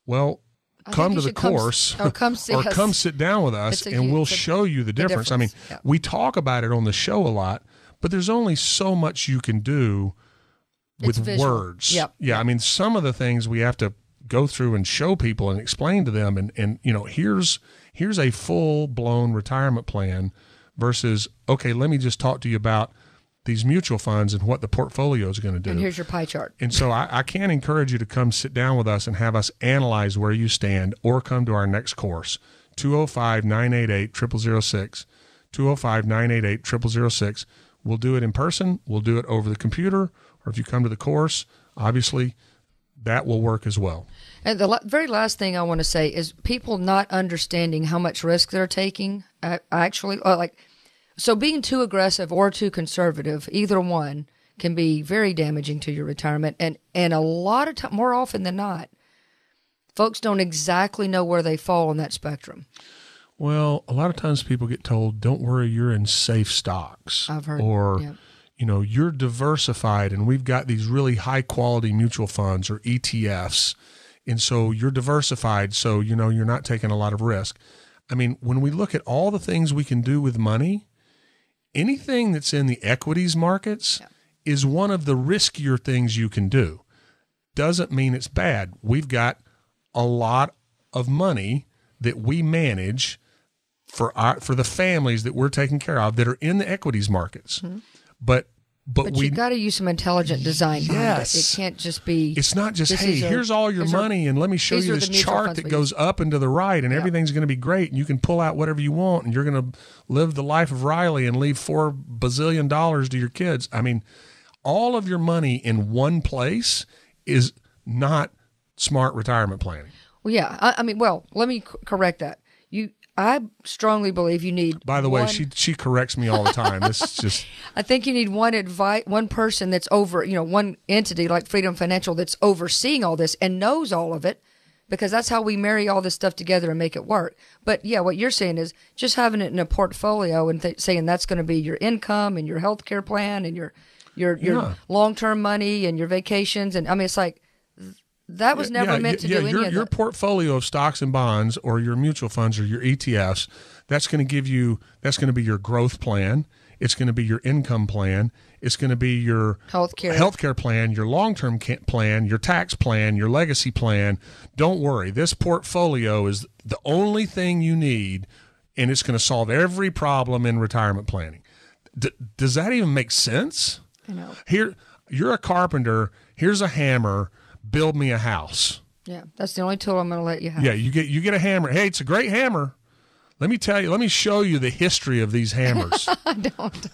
Well, I come to the should come s- course, or come or come sit down with us, and we'll show you the difference. I mean, yeah. we talk about it on the show a lot, but there's only so much you can do with words. Yep. Yeah, I mean, some of the things we have to go through and show people and explain to them, and and you know, here's here's a full blown retirement plan versus okay, let me just talk to you about these mutual funds and what the portfolio is going to do. and here's your pie chart. And so I, I can encourage you to come sit down with us and have us analyze where you stand or come to our next course 205 988 0006. 205 988 0006. We'll do it in person, we'll do it over the computer, or if you come to the course, obviously that will work as well. And the very last thing I want to say is people not understanding how much risk they're taking. I, I actually like so being too aggressive or too conservative, either one can be very damaging to your retirement. And and a lot of time, more often than not, folks don't exactly know where they fall on that spectrum. Well, a lot of times people get told, "Don't worry, you're in safe stocks." I've heard, Or, yeah. you know, you're diversified, and we've got these really high quality mutual funds or ETFs, and so you're diversified, so you know you're not taking a lot of risk. I mean, when we look at all the things we can do with money, anything that's in the equities markets is one of the riskier things you can do. Doesn't mean it's bad. We've got a lot of money that we manage for our for the families that we're taking care of that are in the equities markets. Mm-hmm. But but, But we you got to use some intelligent design. behind it. Yes. It can't just be. it's not just hey, is a- here's all your these are- money and let me show you this chart that goes up and to the right and everything's going to be great and you can pull out whatever you want and you're going to live the life of Riley and leave 4 bazillion dollars to your kids. I mean, all of your money in one place is not smart retirement planning. Well, yeah. I, I mean, well, let me correct that. I strongly believe you need. By the way, one- she she corrects me all the time. This is just I think you need one advice, one person that's over, you know, one entity like Freedom Financial that's overseeing all this and knows all of it, because that's how we marry all this stuff together and make it work. But yeah, what you're saying is just having it in a portfolio and th- saying that's going to be your income and your health care plan and your your your Yeah. long term money and your vacations and I mean it's like that was never Yeah, meant to yeah, do any your, of your that. portfolio of stocks and bonds or your mutual funds or your ETFs, that's going to give you that's going to be your growth plan. It's going to be your income plan. It's going to be your Healthcare. healthcare plan, your long-term ca- plan, your tax plan, your legacy plan. Don't worry. This portfolio is the only thing you need and it's going to solve every problem in retirement planning. D- does that even make sense? I know. Here you're a carpenter, here's a hammer, build me a house. Yeah, that's the only tool I'm going to let you have. Yeah, you get you get a hammer. Hey, it's a great hammer. Let me tell you. Let me show you the history of these hammers. Don't.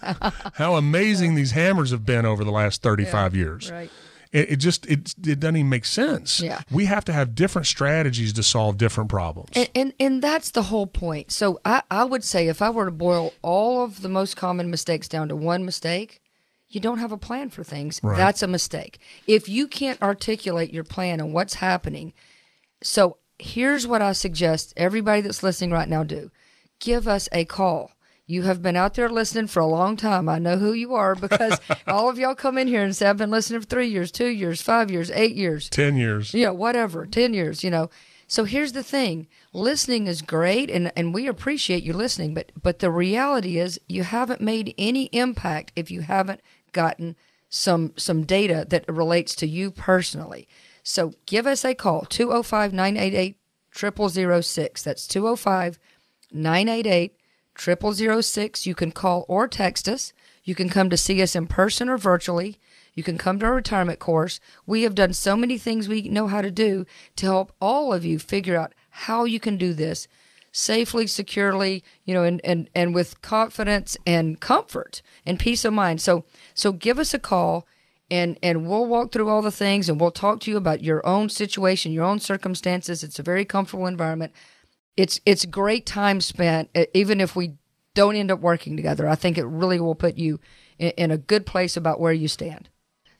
How amazing these hammers have been over the last thirty-five years. right. It, it just it it doesn't even make sense. Yeah. We have to have different strategies to solve different problems. And, and and that's the whole point. So I, I would say if I were to boil all of the most common mistakes down to one mistake, you don't have a plan for things. Right. That's a mistake. If you can't articulate your plan and what's happening, so here's what I suggest everybody that's listening right now do. Give us a call. You have been out there listening for a long time. I know who you are because all of y'all come in here and say, I've been listening for three years, two years, five years, eight years Ten years. you know, whatever, 10 years, you know. So here's the thing listening is great and, and we appreciate you listening, but, but the reality is you haven't made any impact if you haven't gotten some, some data that relates to you personally. So give us a call, 205 988 0006. That's 205 988 0006. You can call or text us. You can come to see us in person or virtually. You can come to our retirement course. We have done so many things we know how to do to help all of you figure out how you can do this safely, securely, you know, and, and, and with confidence and comfort and peace of mind. So so give us a call and and we'll walk through all the things and we'll talk to you about your own situation, your own circumstances. It's a very comfortable environment it's it's great time spent even if we don't end up working together i think it really will put you in, in a good place about where you stand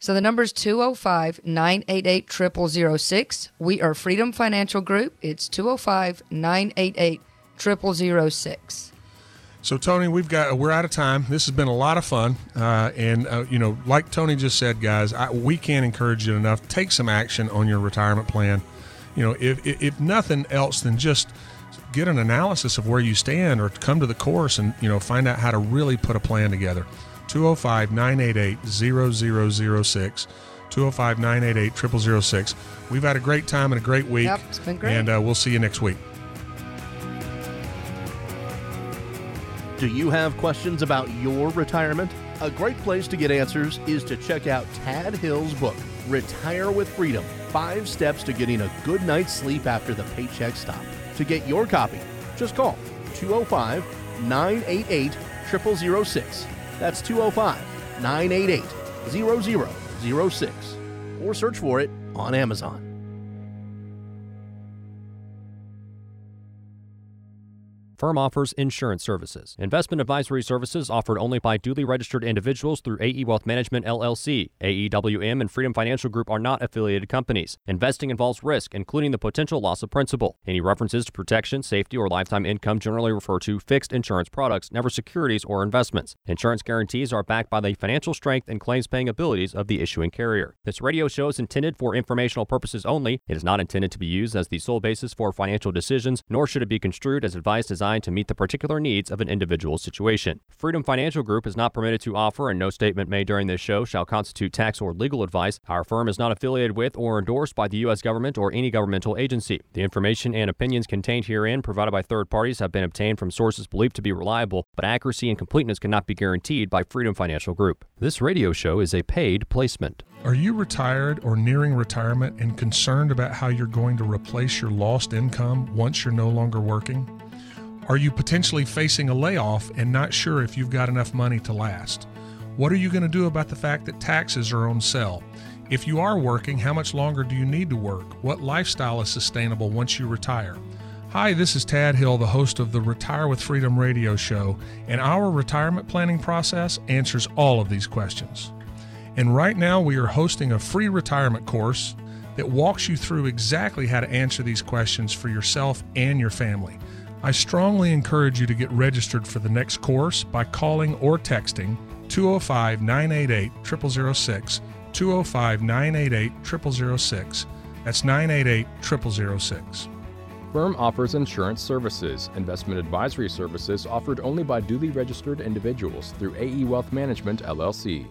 so the number is 205-988-0006 we are freedom financial group it's 205-988-0006 So Tony, we've got we're out of time. This has been a lot of fun, uh, and uh, you know, like Tony just said, guys, I, we can't encourage you enough. Take some action on your retirement plan. You know, if, if if nothing else, then just get an analysis of where you stand, or come to the course and you know find out how to really put a plan together. 205-988-0006 205-988-0006 we've had a great time and a great week Yep, it's been great. and uh, we'll see you next week Do you have questions about your retirement? A great place to get answers is to check out Tad Hill's book, Retire with Freedom Five Steps to Getting a Good Night's Sleep After the Paycheck Stop. To get your copy, just call 205 988 0006. That's 205 988 0006. Or search for it on Amazon. Firm offers insurance services. Investment advisory services offered only by duly registered individuals through AE Wealth Management LLC. AEWM and Freedom Financial Group are not affiliated companies. Investing involves risk, including the potential loss of principal. Any references to protection, safety, or lifetime income generally refer to fixed insurance products, never securities or investments. Insurance guarantees are backed by the financial strength and claims paying abilities of the issuing carrier. This radio show is intended for informational purposes only. It is not intended to be used as the sole basis for financial decisions, nor should it be construed as advice designed to meet the particular needs of an individual situation. Freedom Financial Group is not permitted to offer, and no statement made during this show shall constitute tax or legal advice. Our firm is not affiliated with or endorsed by the U.S. government or any governmental agency. The information and opinions contained herein provided by third parties have been obtained from sources believed to be reliable, but accuracy and completeness cannot be guaranteed by Freedom Financial Group. This radio show is a paid placement. Are you retired or nearing retirement and concerned about how you're going to replace your lost income once you're no longer working? Are you potentially facing a layoff and not sure if you've got enough money to last? What are you going to do about the fact that taxes are on sale? If you are working, how much longer do you need to work? What lifestyle is sustainable once you retire? Hi, this is Tad Hill, the host of the Retire with Freedom radio show, and our retirement planning process answers all of these questions. And right now, we are hosting a free retirement course that walks you through exactly how to answer these questions for yourself and your family. I strongly encourage you to get registered for the next course by calling or texting 205 988 0006, 205 988 0006. That's 988 0006. Firm offers insurance services. Investment advisory services offered only by duly registered individuals through AE Wealth Management LLC.